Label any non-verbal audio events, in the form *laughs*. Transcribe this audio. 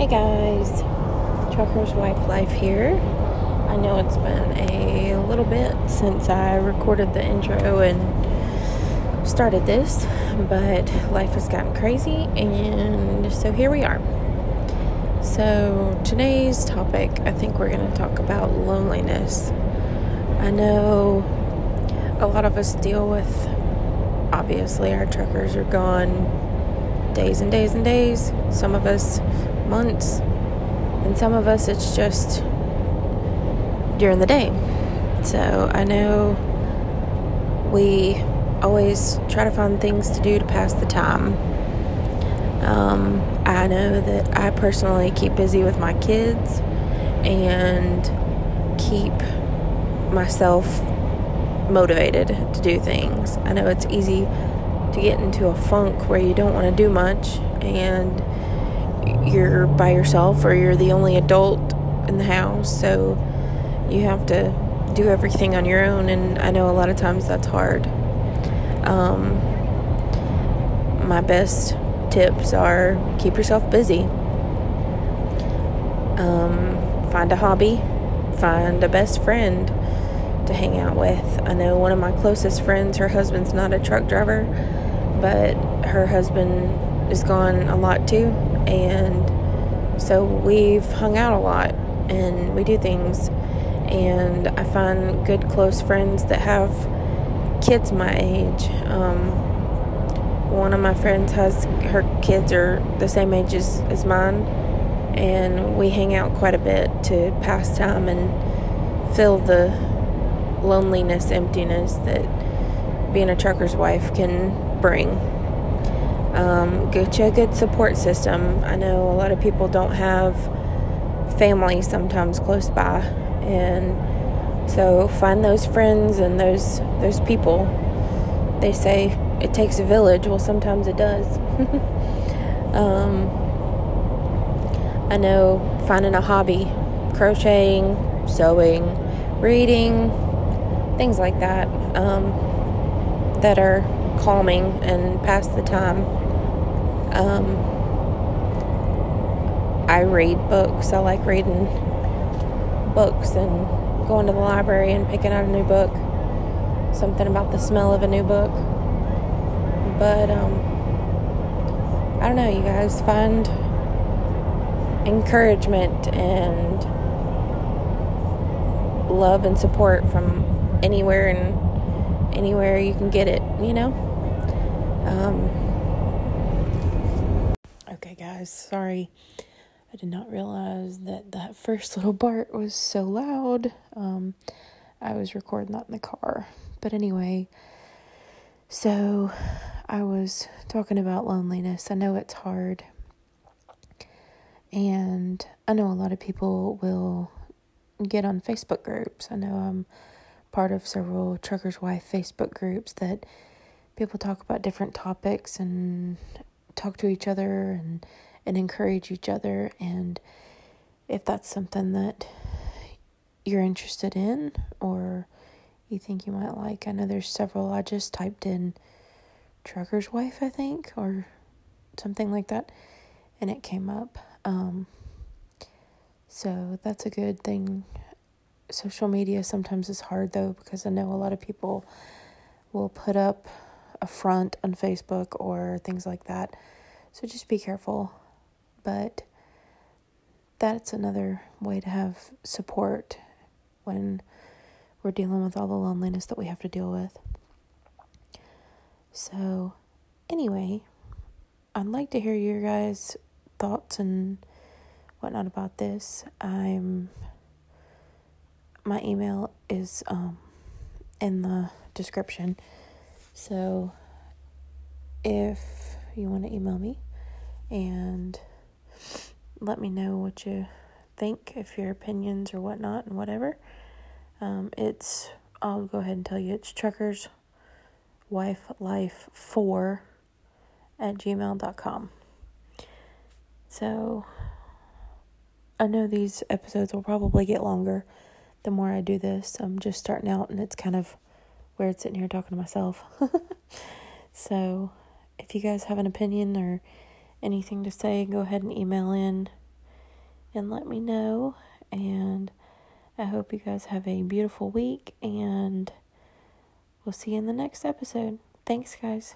Hey guys, Trucker's Wife Life here. I know it's been a little bit since I recorded the intro and started this, but life has gotten crazy, and so here we are. So, today's topic, I think we're going to talk about loneliness. I know a lot of us deal with, obviously, our truckers are gone days and days and days. Some of us months, and some of us it's just during the day. So I know we always try to find things to do to pass the time. Um, I know that I personally keep busy with my kids and keep myself motivated to do things. I know it's easy to get into a funk where you don't want to do much and you're by yourself or you're the only adult in the house, so you have to do everything on your own, and I know a lot of times that's hard. Um, my best tips are keep yourself busy, um, find a hobby, find a best friend to hang out with. I know one of my closest friends, her husband's not a truck driver, but her husband is gone a lot too, and so we've hung out a lot and we do things. And I find good close friends that have kids my age. Um, one of my friends has her kids are the same age as, as mine, and we hang out quite a bit to pass time and fill the loneliness, emptiness that being a trucker's wife can bring. Um, get you a good support system. I know a lot of people don't have family sometimes close by, and so find those friends and those those people. They say it takes a village. Well, sometimes it does. *laughs* um, I know finding a hobby, crocheting, sewing, reading, things like that, um, that are calming and pass the time. Um, I read books. I like reading books and going to the library and picking out a new book. Something about the smell of a new book. But um, I don't know, you guys find encouragement and love and support from anywhere and anywhere you can get it, you know? Um, okay, guys, sorry. I did not realize that that first little Bart was so loud. Um, I was recording that in the car. But anyway, so I was talking about loneliness. I know it's hard. And I know a lot of people will get on Facebook groups. I know I'm part of several Trucker's Wife Facebook groups that people talk about different topics and talk to each other and and encourage each other and if that's something that you're interested in or you think you might like. I know there's several. I just typed in trucker's wife, I think, or something like that, and it came up. Um, so that's a good thing. Social media sometimes is hard though because I know a lot of people will put up a front on Facebook or things like that. So just be careful. But that's another way to have support when we're dealing with all the loneliness that we have to deal with. So, anyway, I'd like to hear your guys' thoughts and whatnot about this. I'm my email is um in the description. So if you want to email me and let me know what you think, if your opinions or whatnot and whatever. Um, it's I'll go ahead and tell you it's truckers wife life four at gmail.com. So I know these episodes will probably get longer the more I do this. I'm just starting out and it's kind of weird sitting here talking to myself. *laughs* so if you guys have an opinion or anything to say, go ahead and email in and let me know. And I hope you guys have a beautiful week, and we'll see you in the next episode. Thanks, guys.